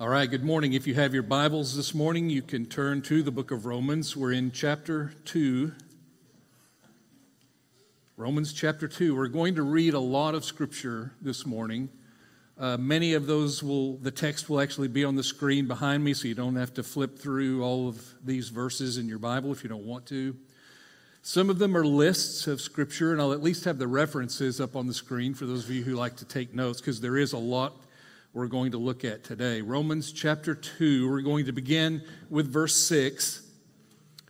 All right, good morning. If you have your Bibles this morning, you can turn to the book of Romans. We're in chapter 2. Romans chapter 2. We're going to read a lot of scripture this morning. Uh, many of those will, the text will actually be on the screen behind me, so you don't have to flip through all of these verses in your Bible if you don't want to. Some of them are lists of scripture, and I'll at least have the references up on the screen for those of you who like to take notes, because there is a lot we're going to look at today. Romans chapter 2, we're going to begin with verse 6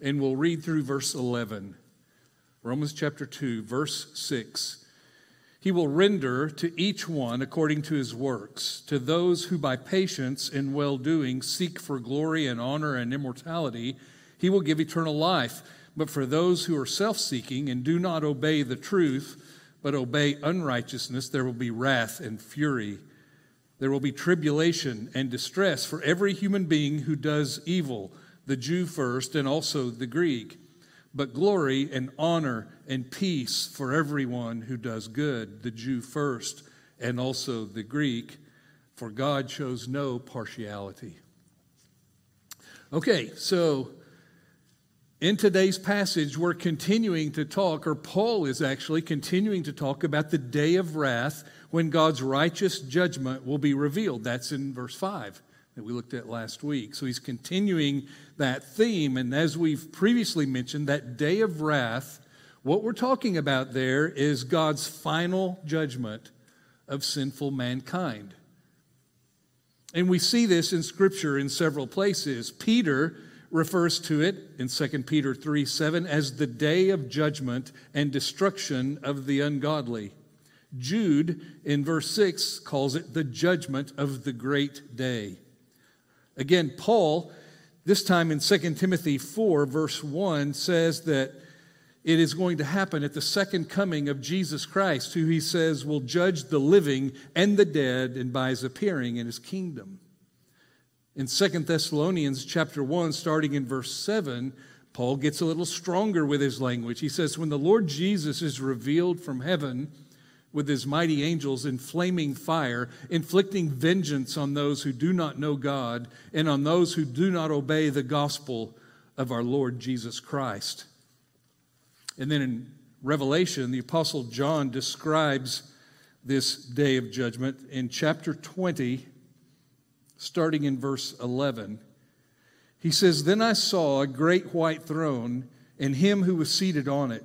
and we'll read through verse 11. Romans chapter 2, verse 6. He will render to each one according to his works. To those who by patience and well doing seek for glory and honor and immortality, he will give eternal life. But for those who are self seeking and do not obey the truth, but obey unrighteousness, there will be wrath and fury there will be tribulation and distress for every human being who does evil, the Jew first and also the Greek, but glory and honor and peace for everyone who does good, the Jew first and also the Greek, for God shows no partiality. Okay, so in today's passage, we're continuing to talk, or Paul is actually continuing to talk about the day of wrath when God's righteous judgment will be revealed. That's in verse 5 that we looked at last week. So he's continuing that theme. And as we've previously mentioned, that day of wrath, what we're talking about there is God's final judgment of sinful mankind. And we see this in Scripture in several places. Peter refers to it in 2 Peter 3 7 as the day of judgment and destruction of the ungodly. Jude, in verse 6, calls it the judgment of the great day. Again, Paul, this time in 2 Timothy 4, verse 1, says that it is going to happen at the second coming of Jesus Christ, who he says will judge the living and the dead and by his appearing in his kingdom. In 2 Thessalonians chapter 1, starting in verse 7, Paul gets a little stronger with his language. He says, When the Lord Jesus is revealed from heaven, with his mighty angels in flaming fire, inflicting vengeance on those who do not know God and on those who do not obey the gospel of our Lord Jesus Christ. And then in Revelation, the Apostle John describes this day of judgment in chapter 20, starting in verse 11. He says, Then I saw a great white throne and him who was seated on it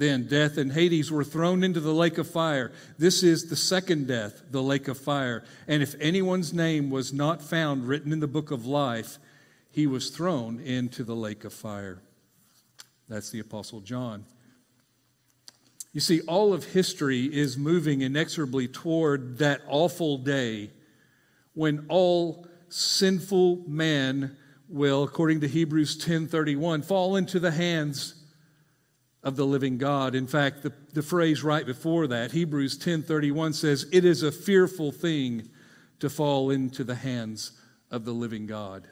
Then death and Hades were thrown into the lake of fire. This is the second death, the lake of fire. And if anyone's name was not found written in the book of life, he was thrown into the lake of fire. That's the Apostle John. You see, all of history is moving inexorably toward that awful day when all sinful men will, according to Hebrews 10:31, fall into the hands of the living God. In fact, the, the phrase right before that, Hebrews 10:31 says, "It is a fearful thing to fall into the hands of the living God."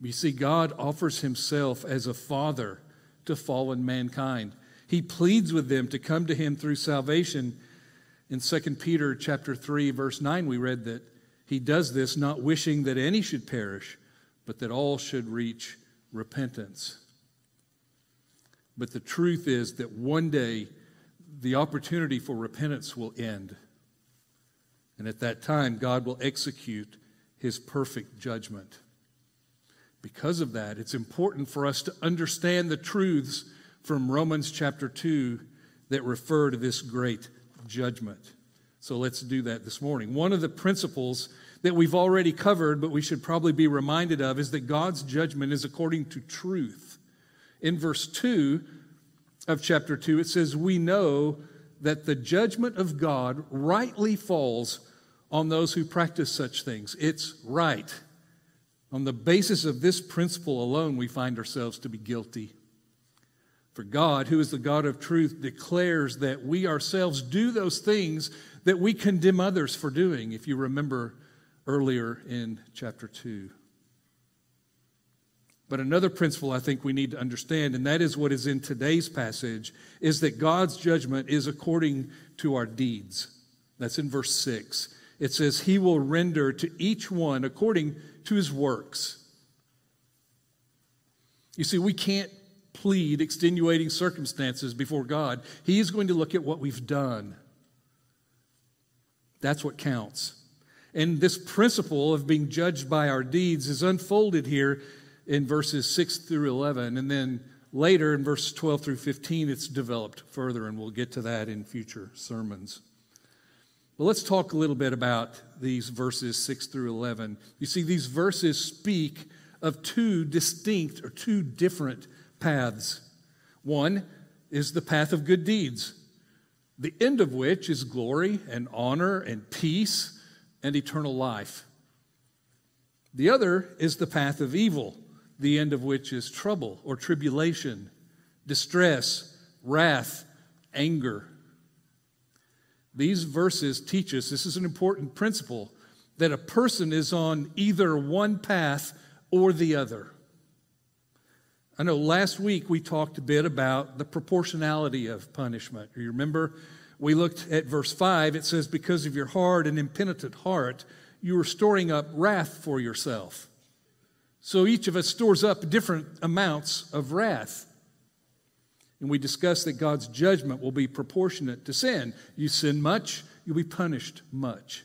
You see, God offers himself as a father to fallen mankind. He pleads with them to come to him through salvation. In 2 Peter chapter 3 verse 9 we read that he does this not wishing that any should perish, but that all should reach repentance. But the truth is that one day the opportunity for repentance will end. And at that time, God will execute his perfect judgment. Because of that, it's important for us to understand the truths from Romans chapter 2 that refer to this great judgment. So let's do that this morning. One of the principles that we've already covered, but we should probably be reminded of, is that God's judgment is according to truth. In verse 2 of chapter 2, it says, We know that the judgment of God rightly falls on those who practice such things. It's right. On the basis of this principle alone, we find ourselves to be guilty. For God, who is the God of truth, declares that we ourselves do those things that we condemn others for doing, if you remember earlier in chapter 2. But another principle I think we need to understand, and that is what is in today's passage, is that God's judgment is according to our deeds. That's in verse 6. It says, He will render to each one according to his works. You see, we can't plead extenuating circumstances before God. He is going to look at what we've done. That's what counts. And this principle of being judged by our deeds is unfolded here in verses 6 through 11. And then later in verse 12 through 15, it's developed further, and we'll get to that in future sermons. But let's talk a little bit about these verses 6 through 11. You see, these verses speak of two distinct or two different paths. One is the path of good deeds, the end of which is glory and honor and peace and eternal life. The other is the path of evil, the end of which is trouble or tribulation, distress, wrath, anger. These verses teach us this is an important principle that a person is on either one path or the other. I know last week we talked a bit about the proportionality of punishment. You remember we looked at verse 5. It says, Because of your hard and impenitent heart, you are storing up wrath for yourself. So each of us stores up different amounts of wrath. And we discuss that God's judgment will be proportionate to sin. You sin much, you'll be punished much.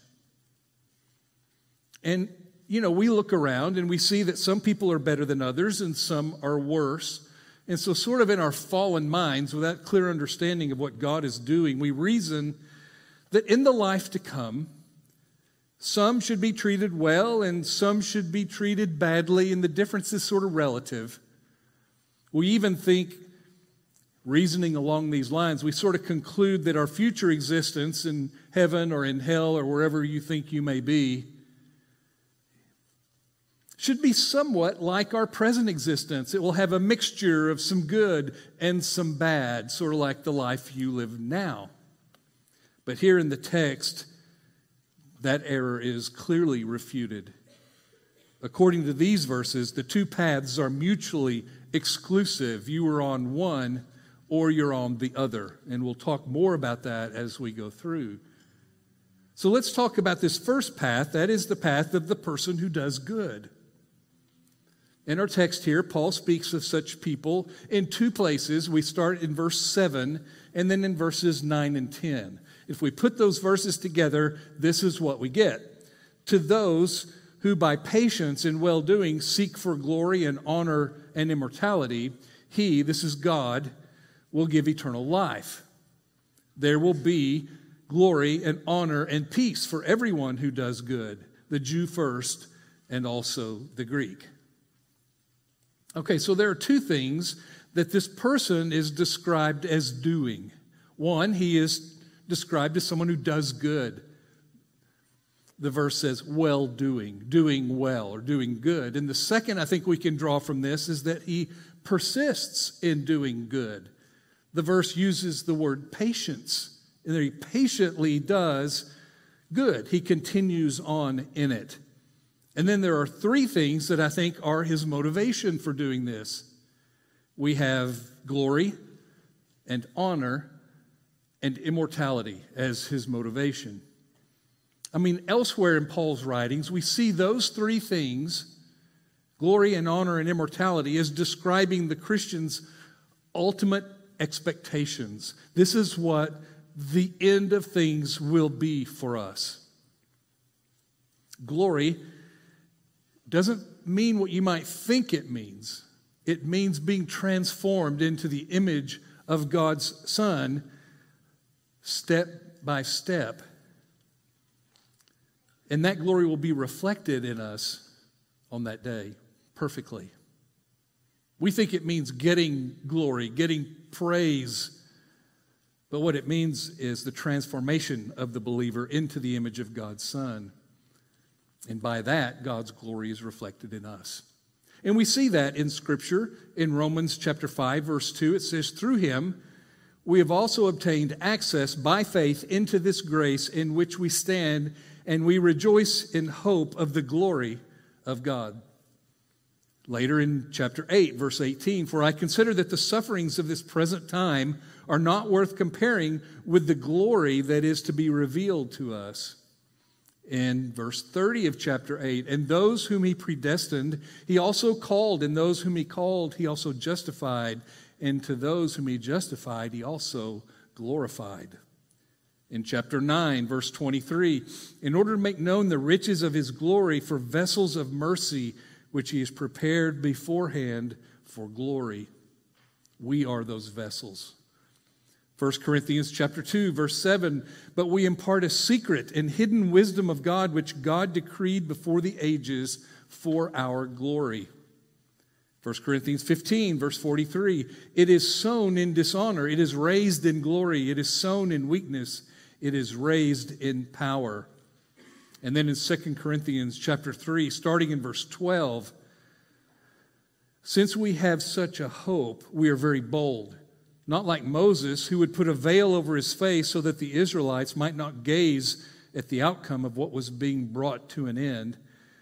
And, you know, we look around and we see that some people are better than others and some are worse. And so, sort of in our fallen minds, without clear understanding of what God is doing, we reason that in the life to come, some should be treated well and some should be treated badly, and the difference is sort of relative. We even think, reasoning along these lines, we sort of conclude that our future existence in heaven or in hell or wherever you think you may be should be somewhat like our present existence. It will have a mixture of some good and some bad, sort of like the life you live now. But here in the text, that error is clearly refuted. According to these verses, the two paths are mutually exclusive. You are on one or you're on the other. And we'll talk more about that as we go through. So let's talk about this first path. That is the path of the person who does good. In our text here, Paul speaks of such people in two places. We start in verse 7 and then in verses 9 and 10. If we put those verses together, this is what we get. To those who by patience and well doing seek for glory and honor and immortality, he, this is God, will give eternal life. There will be glory and honor and peace for everyone who does good, the Jew first and also the Greek. Okay, so there are two things that this person is described as doing. One, he is described as someone who does good. The verse says, well doing, doing well, or doing good. And the second I think we can draw from this is that he persists in doing good. The verse uses the word patience, and he patiently does good. He continues on in it. And then there are three things that I think are his motivation for doing this we have glory and honor and immortality as his motivation. I mean, elsewhere in Paul's writings, we see those three things glory and honor and immortality as describing the Christian's ultimate expectations. This is what the end of things will be for us. Glory doesn't mean what you might think it means, it means being transformed into the image of God's Son step by step. And that glory will be reflected in us on that day perfectly. We think it means getting glory, getting praise. But what it means is the transformation of the believer into the image of God's Son. And by that, God's glory is reflected in us. And we see that in Scripture. In Romans chapter 5, verse 2, it says, Through him we have also obtained access by faith into this grace in which we stand, and we rejoice in hope of the glory of God. Later in chapter 8, verse 18, For I consider that the sufferings of this present time are not worth comparing with the glory that is to be revealed to us in verse 30 of chapter 8. And those whom he predestined, he also called, and those whom he called, he also justified. And to those whom he justified, he also glorified. In chapter 9, verse 23, in order to make known the riches of his glory for vessels of mercy, which he has prepared beforehand for glory. We are those vessels. 1 Corinthians chapter 2 verse 7 but we impart a secret and hidden wisdom of God which God decreed before the ages for our glory 1 Corinthians 15 verse 43 it is sown in dishonor. It is raised in glory. It is sown in weakness. It is raised in power. And then in 2 Corinthians chapter 3 starting in verse 12 since we have such a hope we are very bold. Not like Moses, who would put a veil over his face so that the Israelites might not gaze at the outcome of what was being brought to an end.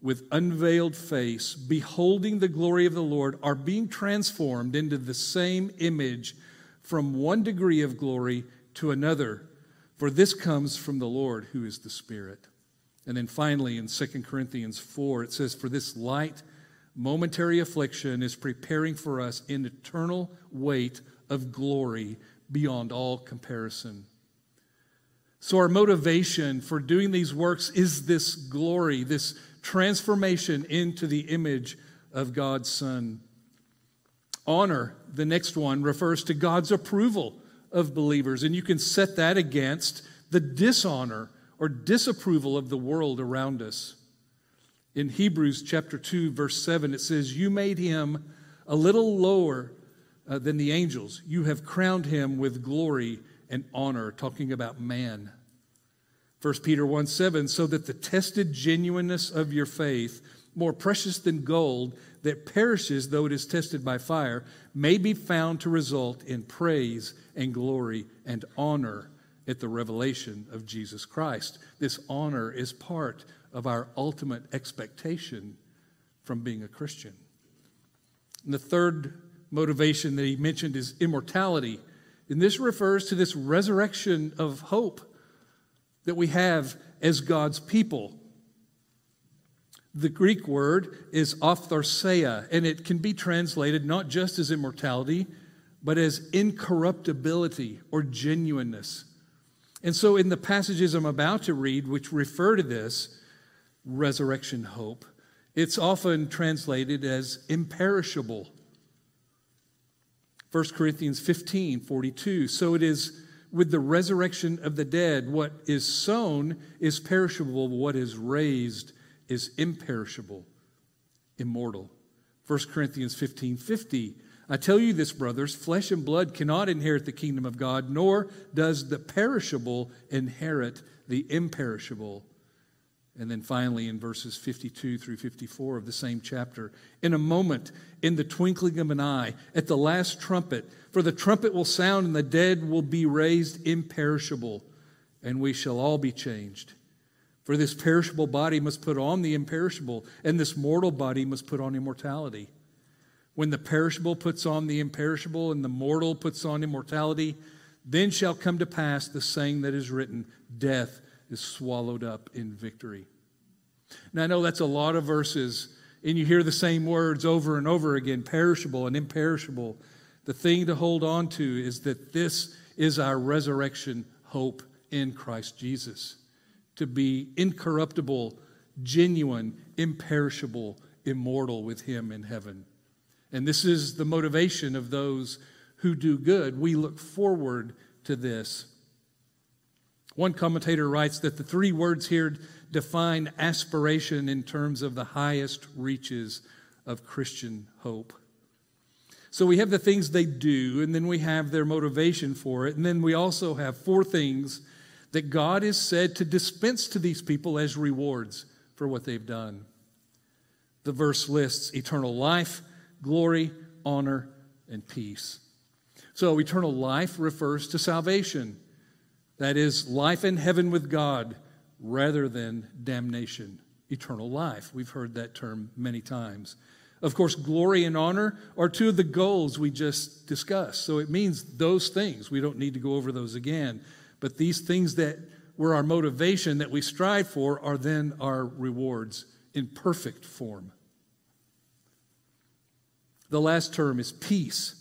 with unveiled face, beholding the glory of the Lord, are being transformed into the same image from one degree of glory to another. For this comes from the Lord, who is the Spirit. And then finally, in 2 Corinthians 4, it says, For this light, momentary affliction is preparing for us an eternal weight of glory beyond all comparison. So, our motivation for doing these works is this glory, this transformation into the image of God's Son. Honor, the next one, refers to God's approval of believers, and you can set that against the dishonor or disapproval of the world around us. In Hebrews chapter 2, verse 7, it says, You made him a little lower uh, than the angels. You have crowned him with glory and honor, talking about man. 1 Peter 1 7, so that the tested genuineness of your faith, more precious than gold that perishes though it is tested by fire, may be found to result in praise and glory and honor at the revelation of Jesus Christ. This honor is part of our ultimate expectation from being a Christian. And the third motivation that he mentioned is immortality. And this refers to this resurrection of hope that we have as God's people. The Greek word is aphtharsia, and it can be translated not just as immortality, but as incorruptibility or genuineness. And so, in the passages I'm about to read, which refer to this resurrection hope, it's often translated as imperishable 1 Corinthians 15 42. So it is with the resurrection of the dead. What is sown is perishable, what is raised is imperishable, immortal. 1 Corinthians 15 50. I tell you this, brothers flesh and blood cannot inherit the kingdom of God, nor does the perishable inherit the imperishable. And then finally, in verses 52 through 54 of the same chapter, in a moment, in the twinkling of an eye, at the last trumpet, for the trumpet will sound and the dead will be raised imperishable, and we shall all be changed. For this perishable body must put on the imperishable, and this mortal body must put on immortality. When the perishable puts on the imperishable, and the mortal puts on immortality, then shall come to pass the saying that is written Death is swallowed up in victory. Now, I know that's a lot of verses, and you hear the same words over and over again perishable and imperishable. The thing to hold on to is that this is our resurrection hope in Christ Jesus. to be incorruptible, genuine, imperishable, immortal with Him in heaven. And this is the motivation of those who do good. We look forward to this. One commentator writes that the three words here define aspiration in terms of the highest reaches of Christian hope. So we have the things they do, and then we have their motivation for it, and then we also have four things that God is said to dispense to these people as rewards for what they've done. The verse lists eternal life, glory, honor, and peace. So, eternal life refers to salvation. That is, life in heaven with God rather than damnation. Eternal life. We've heard that term many times. Of course, glory and honor are two of the goals we just discussed. So it means those things. We don't need to go over those again. But these things that were our motivation that we strive for are then our rewards in perfect form. The last term is peace.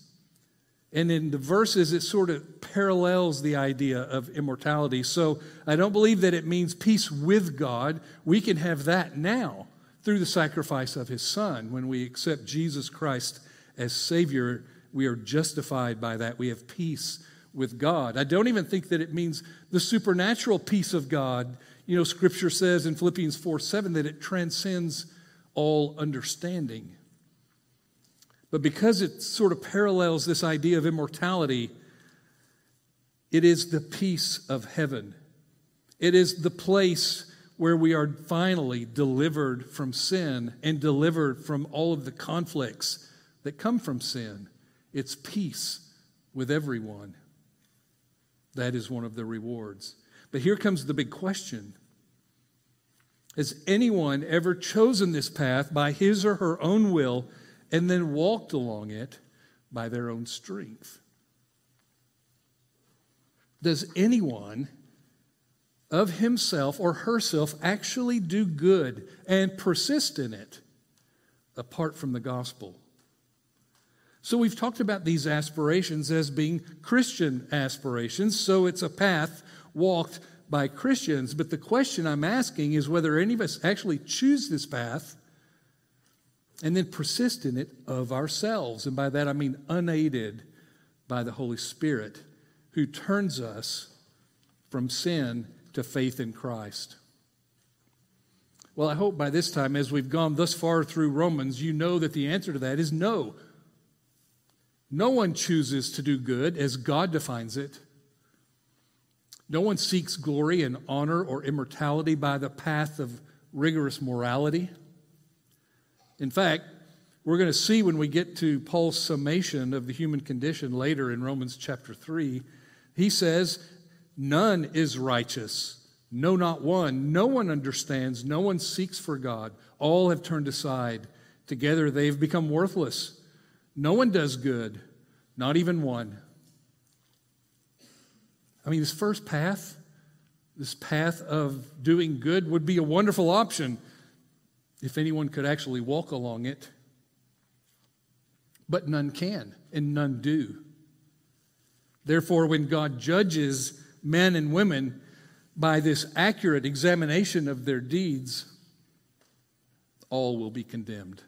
And in the verses, it sort of parallels the idea of immortality. So I don't believe that it means peace with God. We can have that now through the sacrifice of his Son. When we accept Jesus Christ as Savior, we are justified by that. We have peace with God. I don't even think that it means the supernatural peace of God. You know, Scripture says in Philippians 4 7 that it transcends all understanding. But because it sort of parallels this idea of immortality, it is the peace of heaven. It is the place where we are finally delivered from sin and delivered from all of the conflicts that come from sin. It's peace with everyone. That is one of the rewards. But here comes the big question Has anyone ever chosen this path by his or her own will and then walked along it by their own strength. Does anyone of himself or herself actually do good and persist in it apart from the gospel? So, we've talked about these aspirations as being Christian aspirations, so it's a path walked by Christians. But the question I'm asking is whether any of us actually choose this path and then persist in it of ourselves. And by that I mean unaided by the Holy Spirit who turns us from sin to faith in Christ. Well, I hope by this time, as we've gone thus far through Romans, you know that the answer to that is no. No one chooses to do good as God defines it. No one seeks glory and honor or immortality by the path of rigorous morality. In fact, we're going to see when we get to Paul's summation of the human condition later in Romans chapter 3, he says, None is righteous, no, not one. No one understands, no one seeks for God. All have turned aside. Together they've become worthless. No one does good, not even one. I mean, this first path, this path of doing good would be a wonderful option if anyone could actually walk along it. But none can, and none do. Therefore, when God judges men and women by this accurate examination of their deeds, all will be condemned.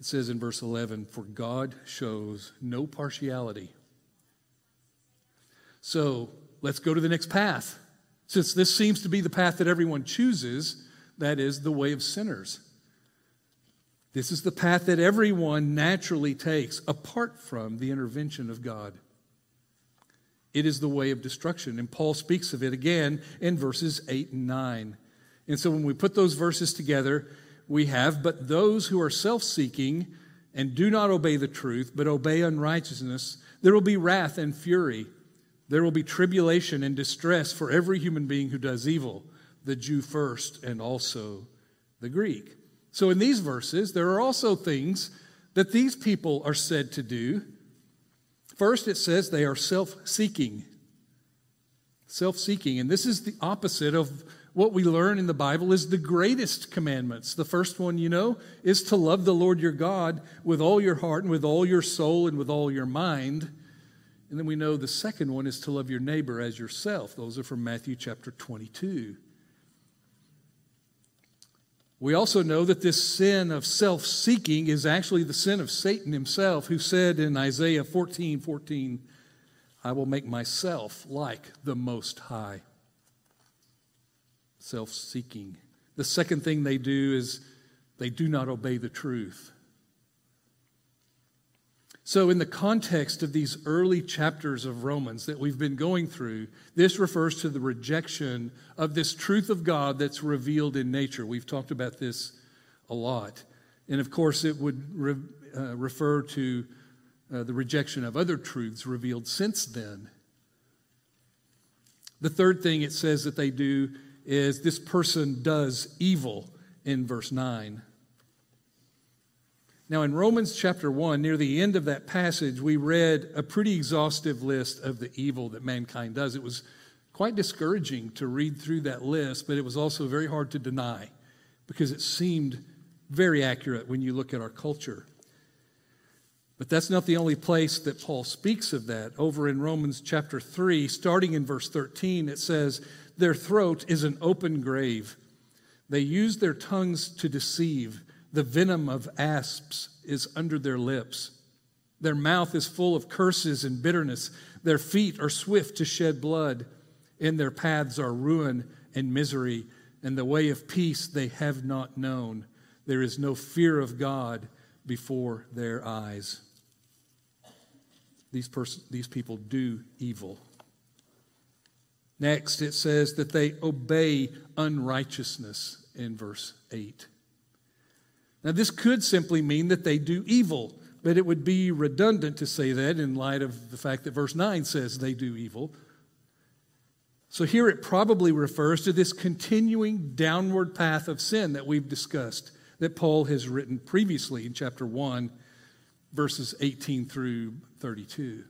It says in verse 11, For God shows no partiality. So let's go to the next path. Since this seems to be the path that everyone chooses, that is the way of sinners. This is the path that everyone naturally takes apart from the intervention of God. It is the way of destruction. And Paul speaks of it again in verses 8 and 9. And so when we put those verses together, we have, but those who are self seeking and do not obey the truth, but obey unrighteousness, there will be wrath and fury. There will be tribulation and distress for every human being who does evil the Jew first and also the Greek. So in these verses, there are also things that these people are said to do. First, it says they are self seeking. Self seeking. And this is the opposite of what we learn in the Bible is the greatest commandments. The first one, you know, is to love the Lord your God with all your heart and with all your soul and with all your mind. And then we know the second one is to love your neighbor as yourself. Those are from Matthew chapter 22. We also know that this sin of self seeking is actually the sin of Satan himself, who said in Isaiah 14 14, I will make myself like the Most High. Self seeking. The second thing they do is they do not obey the truth. So, in the context of these early chapters of Romans that we've been going through, this refers to the rejection of this truth of God that's revealed in nature. We've talked about this a lot. And of course, it would re- uh, refer to uh, the rejection of other truths revealed since then. The third thing it says that they do is this person does evil in verse 9. Now, in Romans chapter 1, near the end of that passage, we read a pretty exhaustive list of the evil that mankind does. It was quite discouraging to read through that list, but it was also very hard to deny because it seemed very accurate when you look at our culture. But that's not the only place that Paul speaks of that. Over in Romans chapter 3, starting in verse 13, it says, Their throat is an open grave. They use their tongues to deceive. The venom of asps is under their lips. Their mouth is full of curses and bitterness. Their feet are swift to shed blood. In their paths are ruin and misery, and the way of peace they have not known. There is no fear of God before their eyes. These, pers- these people do evil. Next, it says that they obey unrighteousness in verse 8. Now, this could simply mean that they do evil, but it would be redundant to say that in light of the fact that verse 9 says they do evil. So, here it probably refers to this continuing downward path of sin that we've discussed, that Paul has written previously in chapter 1, verses 18 through 32.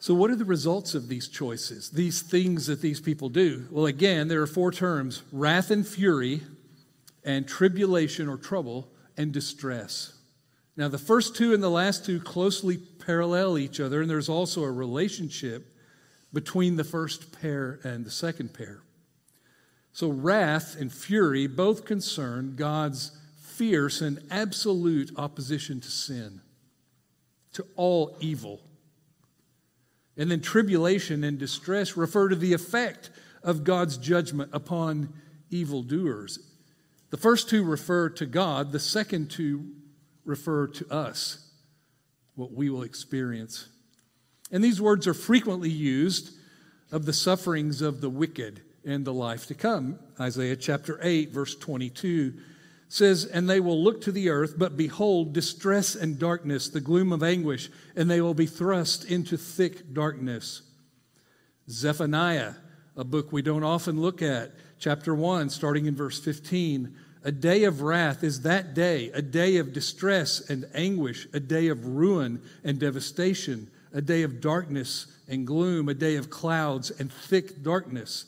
So, what are the results of these choices, these things that these people do? Well, again, there are four terms wrath and fury, and tribulation or trouble and distress. Now, the first two and the last two closely parallel each other, and there's also a relationship between the first pair and the second pair. So, wrath and fury both concern God's fierce and absolute opposition to sin, to all evil. And then tribulation and distress refer to the effect of God's judgment upon evildoers. The first two refer to God, the second two refer to us, what we will experience. And these words are frequently used of the sufferings of the wicked in the life to come. Isaiah chapter 8, verse 22 says, And they will look to the earth, but behold, distress and darkness, the gloom of anguish, and they will be thrust into thick darkness. Zephaniah, a book we don't often look at, chapter 1, starting in verse 15. A day of wrath is that day, a day of distress and anguish, a day of ruin and devastation, a day of darkness and gloom, a day of clouds and thick darkness.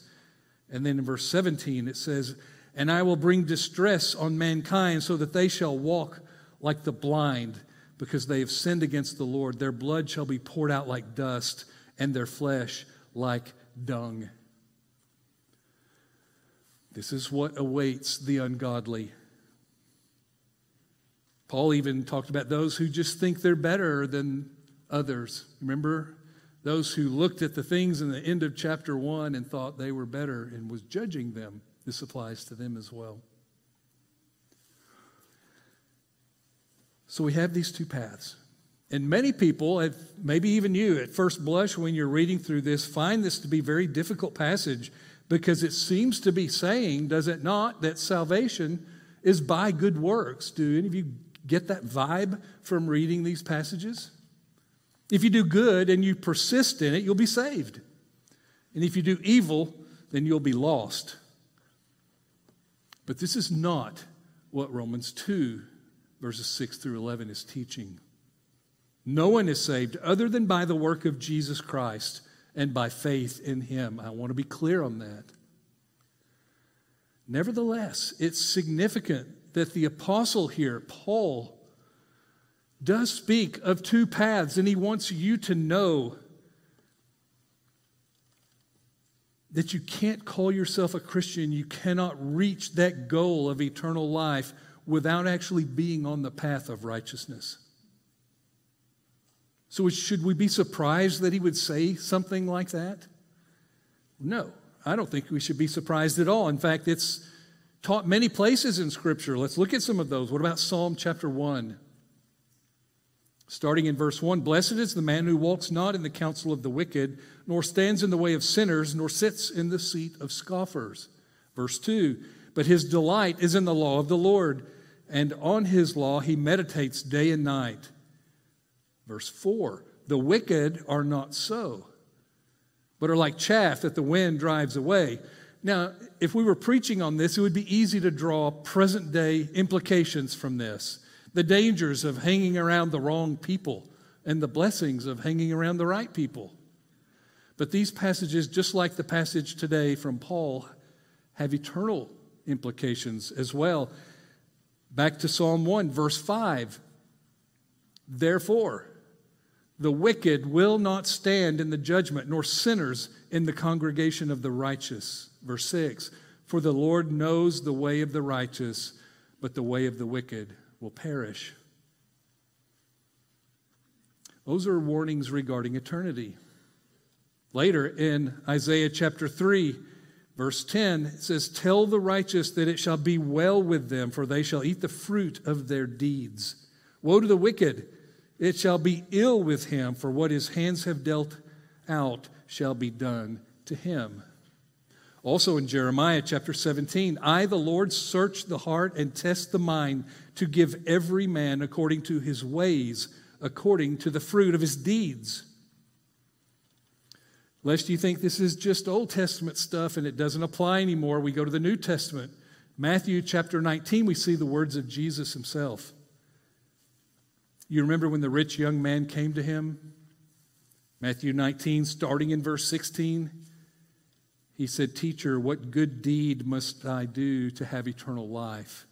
And then in verse 17 it says, And I will bring distress on mankind so that they shall walk like the blind, because they have sinned against the Lord. Their blood shall be poured out like dust, and their flesh like dung. This is what awaits the ungodly. Paul even talked about those who just think they're better than others. Remember? Those who looked at the things in the end of chapter 1 and thought they were better and was judging them. This applies to them as well. So we have these two paths. And many people, maybe even you, at first blush when you're reading through this, find this to be a very difficult passage because it seems to be saying, does it not, that salvation is by good works. Do any of you get that vibe from reading these passages? If you do good and you persist in it, you'll be saved. And if you do evil, then you'll be lost. But this is not what Romans 2, verses 6 through 11 is teaching. No one is saved other than by the work of Jesus Christ and by faith in him. I want to be clear on that. Nevertheless, it's significant that the apostle here, Paul, does speak of two paths, and he wants you to know that you can't call yourself a Christian, you cannot reach that goal of eternal life without actually being on the path of righteousness. So, should we be surprised that he would say something like that? No, I don't think we should be surprised at all. In fact, it's taught many places in Scripture. Let's look at some of those. What about Psalm chapter 1? Starting in verse 1 Blessed is the man who walks not in the counsel of the wicked, nor stands in the way of sinners, nor sits in the seat of scoffers. Verse 2 But his delight is in the law of the Lord, and on his law he meditates day and night. Verse 4 The wicked are not so, but are like chaff that the wind drives away. Now, if we were preaching on this, it would be easy to draw present day implications from this the dangers of hanging around the wrong people and the blessings of hanging around the right people. But these passages, just like the passage today from Paul, have eternal implications as well. Back to Psalm 1, verse 5. Therefore, the wicked will not stand in the judgment, nor sinners in the congregation of the righteous. Verse 6 For the Lord knows the way of the righteous, but the way of the wicked will perish. Those are warnings regarding eternity. Later in Isaiah chapter 3, verse 10, it says, Tell the righteous that it shall be well with them, for they shall eat the fruit of their deeds. Woe to the wicked! It shall be ill with him, for what his hands have dealt out shall be done to him. Also in Jeremiah chapter 17, I, the Lord, search the heart and test the mind to give every man according to his ways, according to the fruit of his deeds. Lest you think this is just Old Testament stuff and it doesn't apply anymore, we go to the New Testament. Matthew chapter 19, we see the words of Jesus himself. You remember when the rich young man came to him? Matthew 19, starting in verse 16. He said, Teacher, what good deed must I do to have eternal life?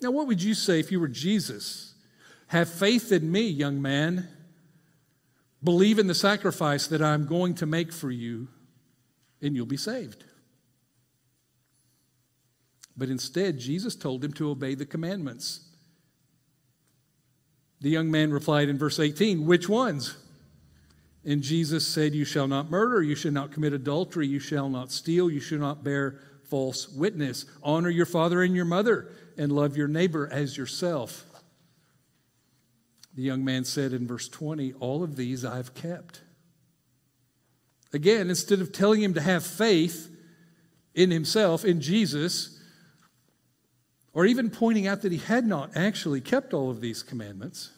Now, what would you say if you were Jesus? Have faith in me, young man. Believe in the sacrifice that I'm going to make for you, and you'll be saved. But instead, Jesus told him to obey the commandments. The young man replied in verse 18, Which ones? And Jesus said, You shall not murder, you shall not commit adultery, you shall not steal, you shall not bear false witness. Honor your father and your mother, and love your neighbor as yourself. The young man said in verse 20, All of these I've kept. Again, instead of telling him to have faith in himself, in Jesus, or even pointing out that he had not actually kept all of these commandments,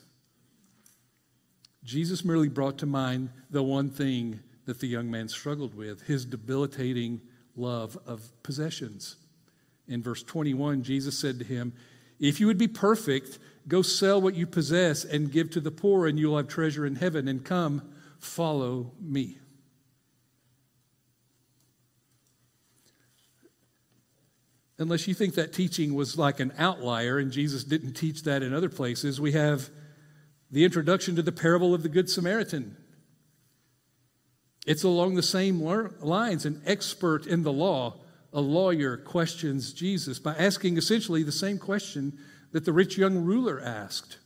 Jesus merely brought to mind the one thing that the young man struggled with his debilitating love of possessions. In verse 21, Jesus said to him, If you would be perfect, go sell what you possess and give to the poor, and you'll have treasure in heaven, and come, follow me. Unless you think that teaching was like an outlier and Jesus didn't teach that in other places, we have the introduction to the parable of the Good Samaritan. It's along the same lines. An expert in the law, a lawyer, questions Jesus by asking essentially the same question that the rich young ruler asked.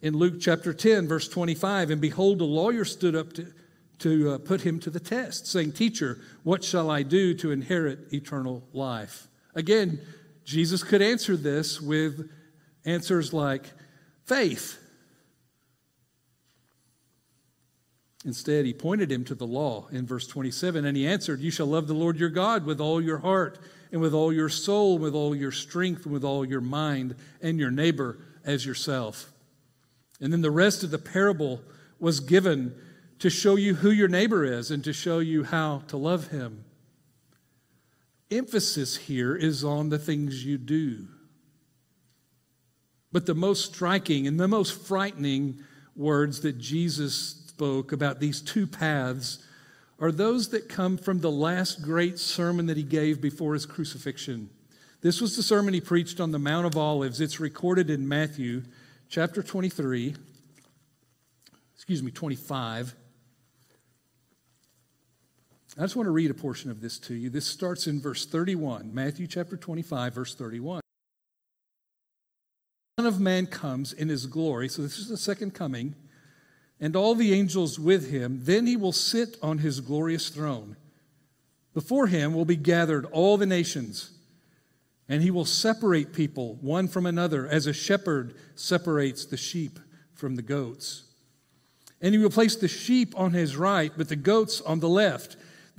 In Luke chapter 10, verse 25, and behold, a lawyer stood up to, to uh, put him to the test, saying, Teacher, what shall I do to inherit eternal life? Again, Jesus could answer this with answers like faith Instead, he pointed him to the law in verse 27, and he answered, You shall love the Lord your God with all your heart, and with all your soul, with all your strength, and with all your mind, and your neighbor as yourself. And then the rest of the parable was given to show you who your neighbor is and to show you how to love him. Emphasis here is on the things you do. But the most striking and the most frightening words that Jesus spoke about these two paths are those that come from the last great sermon that he gave before his crucifixion. This was the sermon he preached on the Mount of Olives. It's recorded in Matthew chapter 23, excuse me, 25. I just want to read a portion of this to you. This starts in verse 31, Matthew chapter 25, verse 31. Son of Man comes in his glory, so this is the second coming, and all the angels with him. Then he will sit on his glorious throne. Before him will be gathered all the nations, and he will separate people one from another, as a shepherd separates the sheep from the goats. And he will place the sheep on his right, but the goats on the left.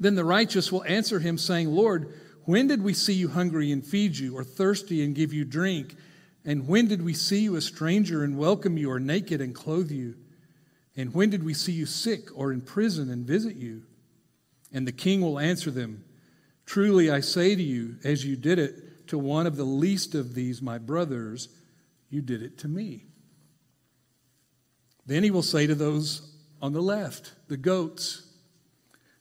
Then the righteous will answer him, saying, Lord, when did we see you hungry and feed you, or thirsty and give you drink? And when did we see you a stranger and welcome you, or naked and clothe you? And when did we see you sick or in prison and visit you? And the king will answer them Truly I say to you, as you did it to one of the least of these, my brothers, you did it to me. Then he will say to those on the left, the goats,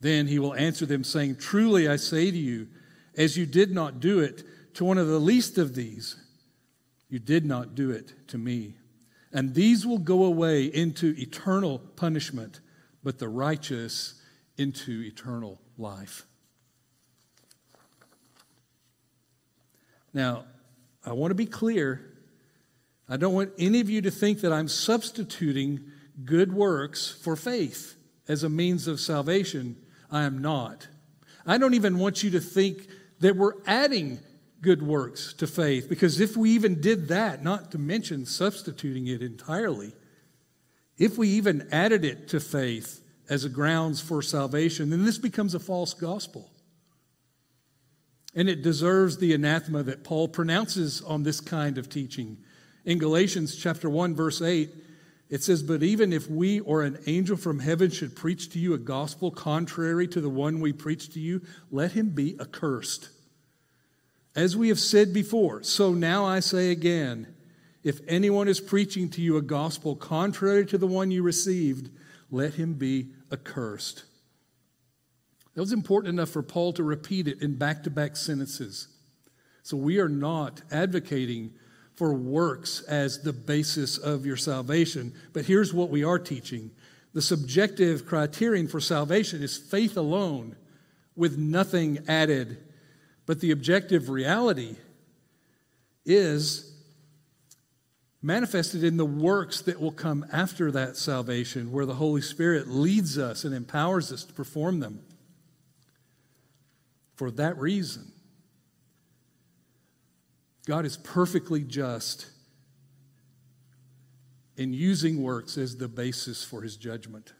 Then he will answer them, saying, Truly I say to you, as you did not do it to one of the least of these, you did not do it to me. And these will go away into eternal punishment, but the righteous into eternal life. Now, I want to be clear. I don't want any of you to think that I'm substituting good works for faith as a means of salvation. I am not. I don't even want you to think that we're adding good works to faith, because if we even did that, not to mention substituting it entirely, if we even added it to faith as a grounds for salvation, then this becomes a false gospel. And it deserves the anathema that Paul pronounces on this kind of teaching. In Galatians chapter 1 verse 8, it says, But even if we or an angel from heaven should preach to you a gospel contrary to the one we preach to you, let him be accursed. As we have said before, so now I say again if anyone is preaching to you a gospel contrary to the one you received, let him be accursed. That was important enough for Paul to repeat it in back to back sentences. So we are not advocating for works as the basis of your salvation. But here's what we are teaching the subjective criterion for salvation is faith alone with nothing added. But the objective reality is manifested in the works that will come after that salvation, where the Holy Spirit leads us and empowers us to perform them. For that reason, God is perfectly just in using works as the basis for his judgment.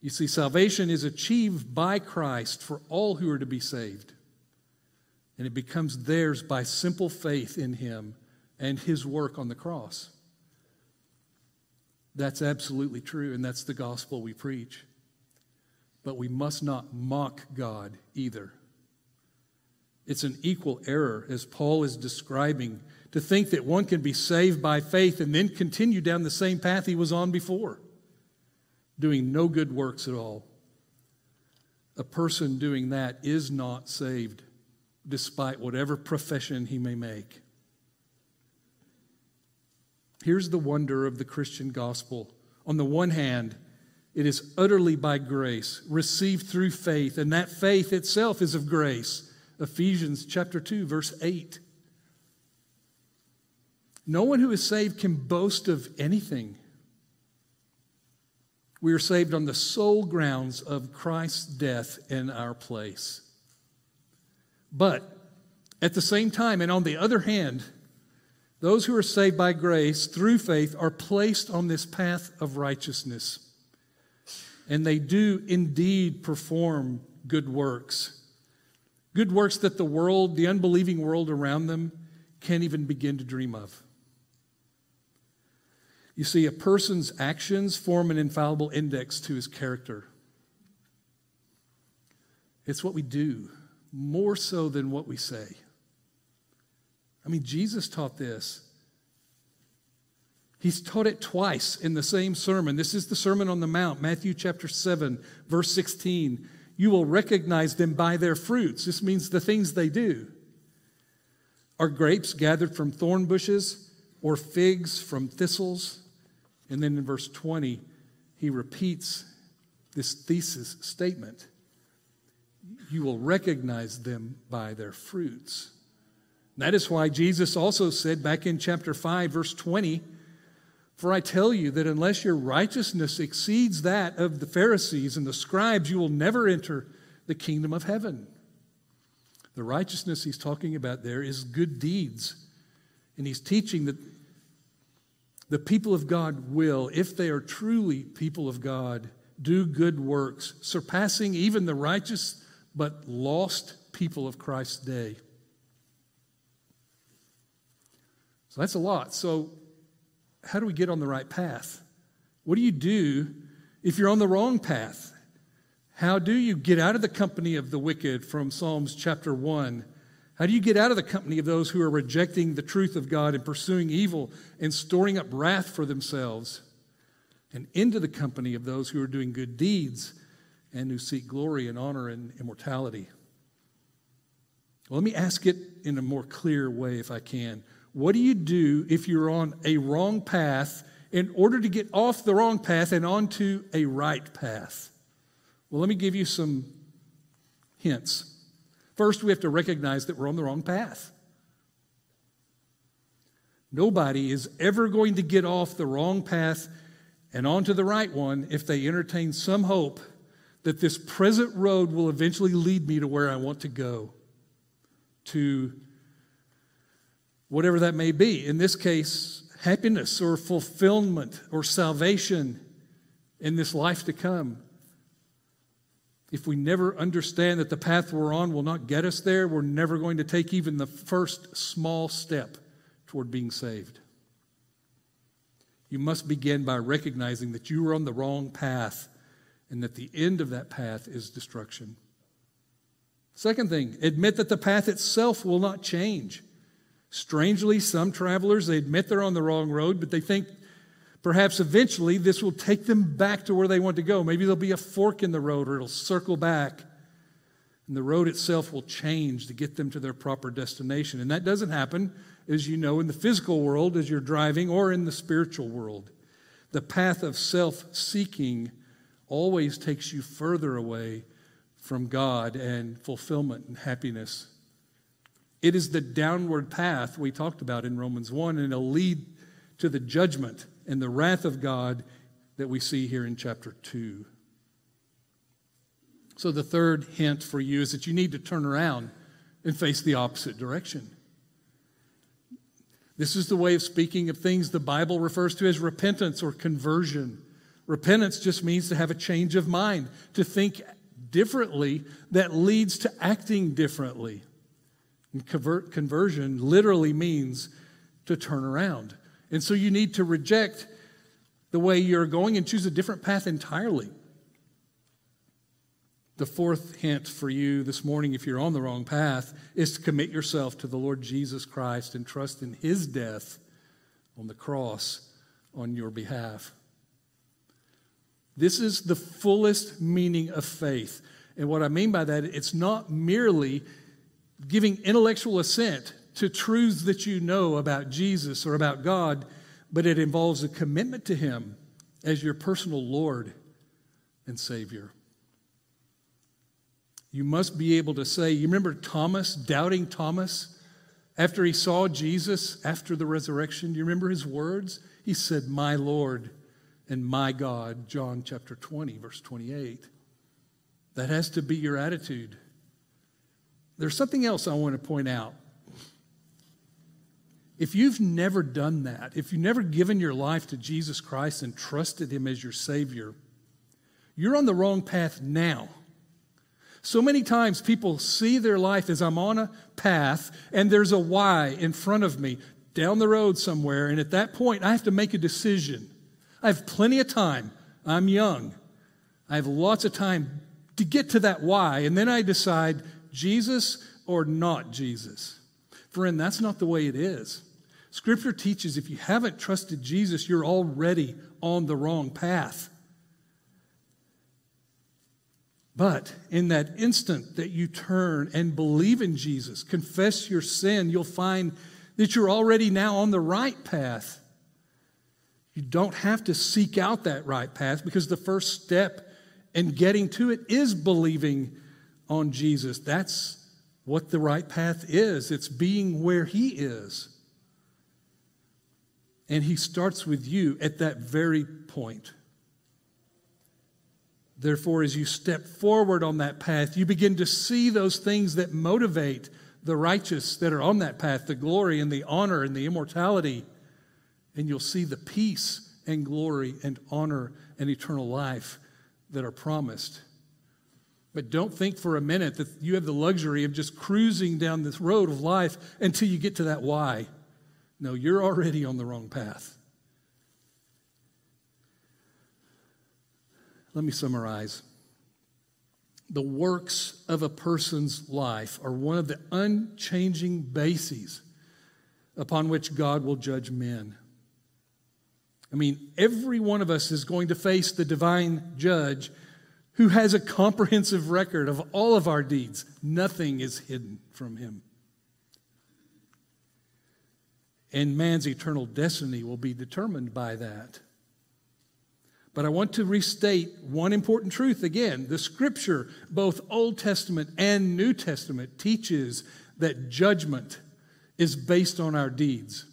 You see, salvation is achieved by Christ for all who are to be saved. And it becomes theirs by simple faith in him and his work on the cross. That's absolutely true, and that's the gospel we preach. But we must not mock God either. It's an equal error, as Paul is describing, to think that one can be saved by faith and then continue down the same path he was on before, doing no good works at all. A person doing that is not saved, despite whatever profession he may make. Here's the wonder of the Christian gospel. On the one hand, it is utterly by grace, received through faith, and that faith itself is of grace. Ephesians chapter 2 verse 8. No one who is saved can boast of anything. We are saved on the sole grounds of Christ's death in our place. But at the same time, and on the other hand, those who are saved by grace through faith are placed on this path of righteousness. And they do indeed perform good works. Good works that the world, the unbelieving world around them, can't even begin to dream of. You see, a person's actions form an infallible index to his character. It's what we do, more so than what we say. I mean, Jesus taught this. He's taught it twice in the same sermon. This is the Sermon on the Mount, Matthew chapter 7, verse 16. You will recognize them by their fruits. This means the things they do. Are grapes gathered from thorn bushes or figs from thistles? And then in verse 20, he repeats this thesis statement You will recognize them by their fruits. That is why Jesus also said back in chapter 5, verse 20, For I tell you that unless your righteousness exceeds that of the Pharisees and the scribes, you will never enter the kingdom of heaven. The righteousness he's talking about there is good deeds. And he's teaching that the people of God will, if they are truly people of God, do good works, surpassing even the righteous but lost people of Christ's day. So that's a lot. So, how do we get on the right path? What do you do if you're on the wrong path? How do you get out of the company of the wicked from Psalms chapter 1? How do you get out of the company of those who are rejecting the truth of God and pursuing evil and storing up wrath for themselves? And into the company of those who are doing good deeds and who seek glory and honor and immortality? Well, let me ask it in a more clear way if I can. What do you do if you're on a wrong path in order to get off the wrong path and onto a right path? Well, let me give you some hints. First, we have to recognize that we're on the wrong path. Nobody is ever going to get off the wrong path and onto the right one if they entertain some hope that this present road will eventually lead me to where I want to go, to whatever that may be. In this case, happiness or fulfillment or salvation in this life to come. If we never understand that the path we're on will not get us there, we're never going to take even the first small step toward being saved. You must begin by recognizing that you are on the wrong path and that the end of that path is destruction. Second thing, admit that the path itself will not change. Strangely, some travelers, they admit they're on the wrong road, but they think perhaps eventually this will take them back to where they want to go. Maybe there'll be a fork in the road or it'll circle back. And the road itself will change to get them to their proper destination. And that doesn't happen, as you know, in the physical world as you're driving or in the spiritual world. The path of self seeking always takes you further away from God and fulfillment and happiness it is the downward path we talked about in Romans 1, and it'll lead to the judgment and the wrath of God that we see here in chapter 2. So, the third hint for you is that you need to turn around and face the opposite direction. This is the way of speaking of things the Bible refers to as repentance or conversion. Repentance just means to have a change of mind, to think differently that leads to acting differently. And convert, conversion literally means to turn around. And so you need to reject the way you're going and choose a different path entirely. The fourth hint for you this morning, if you're on the wrong path, is to commit yourself to the Lord Jesus Christ and trust in his death on the cross on your behalf. This is the fullest meaning of faith. And what I mean by that, it's not merely giving intellectual assent to truths that you know about Jesus or about God, but it involves a commitment to Him as your personal Lord and Savior. You must be able to say, you remember Thomas, doubting Thomas? after he saw Jesus after the resurrection, do you remember his words? He said, My Lord and my God, John chapter 20, verse 28. That has to be your attitude. There's something else I want to point out. If you've never done that, if you've never given your life to Jesus Christ and trusted Him as your Savior, you're on the wrong path now. So many times people see their life as I'm on a path and there's a Y in front of me down the road somewhere, and at that point I have to make a decision. I have plenty of time. I'm young. I have lots of time to get to that Y, and then I decide Jesus or not Jesus. Friend, that's not the way it is. Scripture teaches if you haven't trusted Jesus, you're already on the wrong path. But in that instant that you turn and believe in Jesus, confess your sin, you'll find that you're already now on the right path. You don't have to seek out that right path because the first step in getting to it is believing on Jesus. That's what the right path is it's being where He is. And He starts with you at that very point. Therefore, as you step forward on that path, you begin to see those things that motivate the righteous that are on that path the glory and the honor and the immortality. And you'll see the peace and glory and honor and eternal life that are promised. But don't think for a minute that you have the luxury of just cruising down this road of life until you get to that Y. No, you're already on the wrong path. Let me summarize. The works of a person's life are one of the unchanging bases upon which God will judge men. I mean, every one of us is going to face the divine judge who has a comprehensive record of all of our deeds. Nothing is hidden from him and man's eternal destiny will be determined by that. But I want to restate one important truth again. The scripture, both Old Testament and New Testament, teaches that judgment is based on our deeds.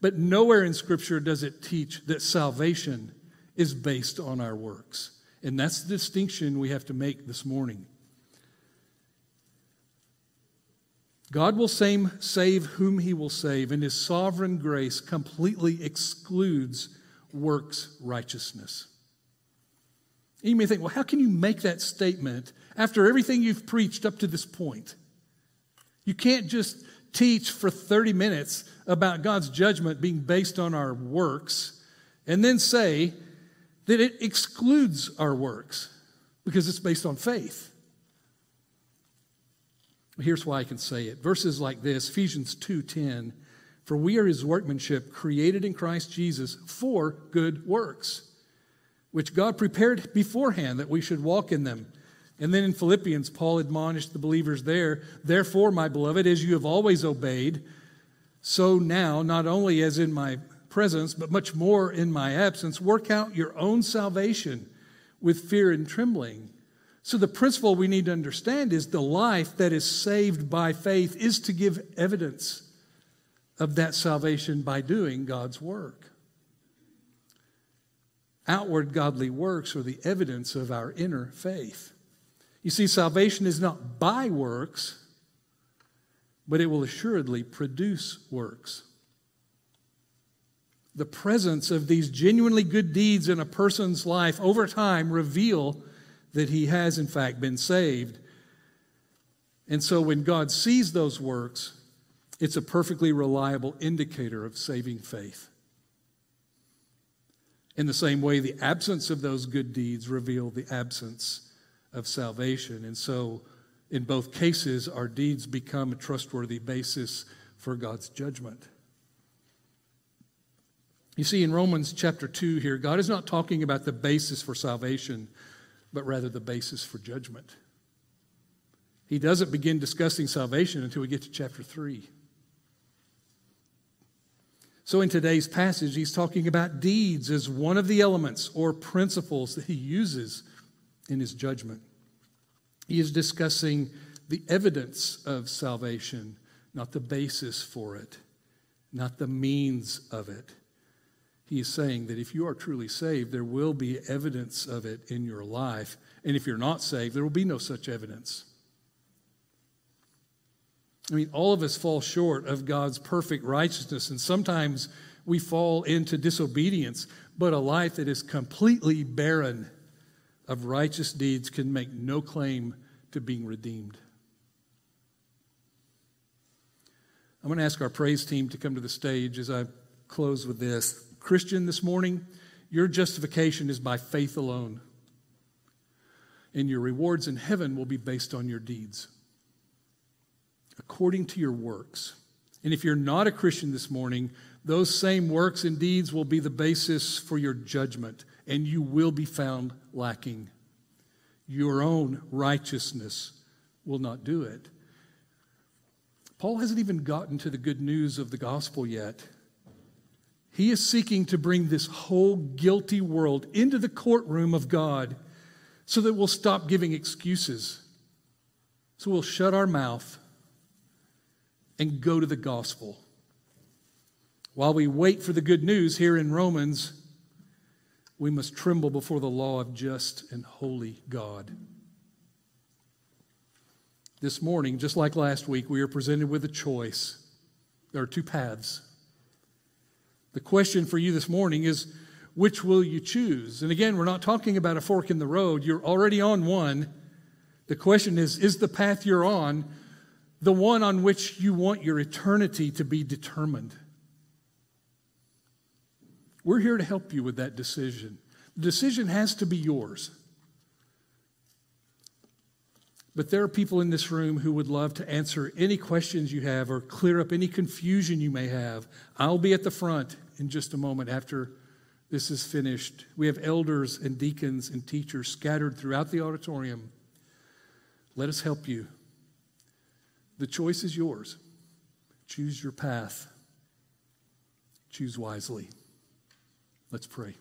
But nowhere in scripture does it teach that salvation is based on our works. And that's the distinction we have to make this morning. God will save, whom he will save, and his sovereign grace completely excludes works righteousness. And you may think, well, how can you make that statement after everything you've preached up to this point? You can't just teach for 30 minutes about God's judgment being based on our works and then say that it excludes our works because it's based on faith. Here's why I can say it. Verses like this, Ephesians 2:10, for we are his workmanship created in Christ Jesus for good works, which God prepared beforehand that we should walk in them. And then in Philippians, Paul admonished the believers there, therefore, my beloved, as you have always obeyed, so now, not only as in my presence, but much more in my absence, work out your own salvation with fear and trembling. So, the principle we need to understand is the life that is saved by faith is to give evidence of that salvation by doing God's work. Outward godly works are the evidence of our inner faith. You see, salvation is not by works, but it will assuredly produce works. The presence of these genuinely good deeds in a person's life over time reveal that he has, in fact, been saved. And so when God sees those works, it's a perfectly reliable indicator of saving faith. In the same way, the absence of those good deeds reveal the absence of salvation. And so, in both cases, our deeds become a trustworthy basis for God's judgment. You see, in Romans chapter 2 here, God is not talking about the basis for salvation but rather the basis for judgment. He doesn't begin discussing salvation until we get to chapter 3. So, in today's passage, he's talking about deeds as one of the elements or principles that he uses in his judgment. He is discussing the evidence of salvation, not the basis for it, not the means of it. He is saying that if you are truly saved, there will be evidence of it in your life. And if you're not saved, there will be no such evidence. I mean, all of us fall short of God's perfect righteousness, and sometimes we fall into disobedience, but a life that is completely barren of righteous deeds can make no claim to being redeemed. I'm going to ask our praise team to come to the stage as I close with this. Christian, this morning, your justification is by faith alone, and your rewards in heaven will be based on your deeds according to your works. And if you're not a Christian this morning, those same works and deeds will be the basis for your judgment, and you will be found lacking. Your own righteousness will not do it. Paul hasn't even gotten to the good news of the gospel yet. He is seeking to bring this whole guilty world into the courtroom of God so that we'll stop giving excuses. So we'll shut our mouth and go to the gospel. While we wait for the good news here in Romans, we must tremble before the law of just and holy God. This morning, just like last week, we are presented with a choice. There are two paths. The question for you this morning is which will you choose? And again, we're not talking about a fork in the road. You're already on one. The question is is the path you're on the one on which you want your eternity to be determined. We're here to help you with that decision. The decision has to be yours. But there are people in this room who would love to answer any questions you have or clear up any confusion you may have. I'll be at the front in just a moment after this is finished. We have elders and deacons and teachers scattered throughout the auditorium. Let us help you. The choice is yours. Choose your path. Choose wisely. Let's pray.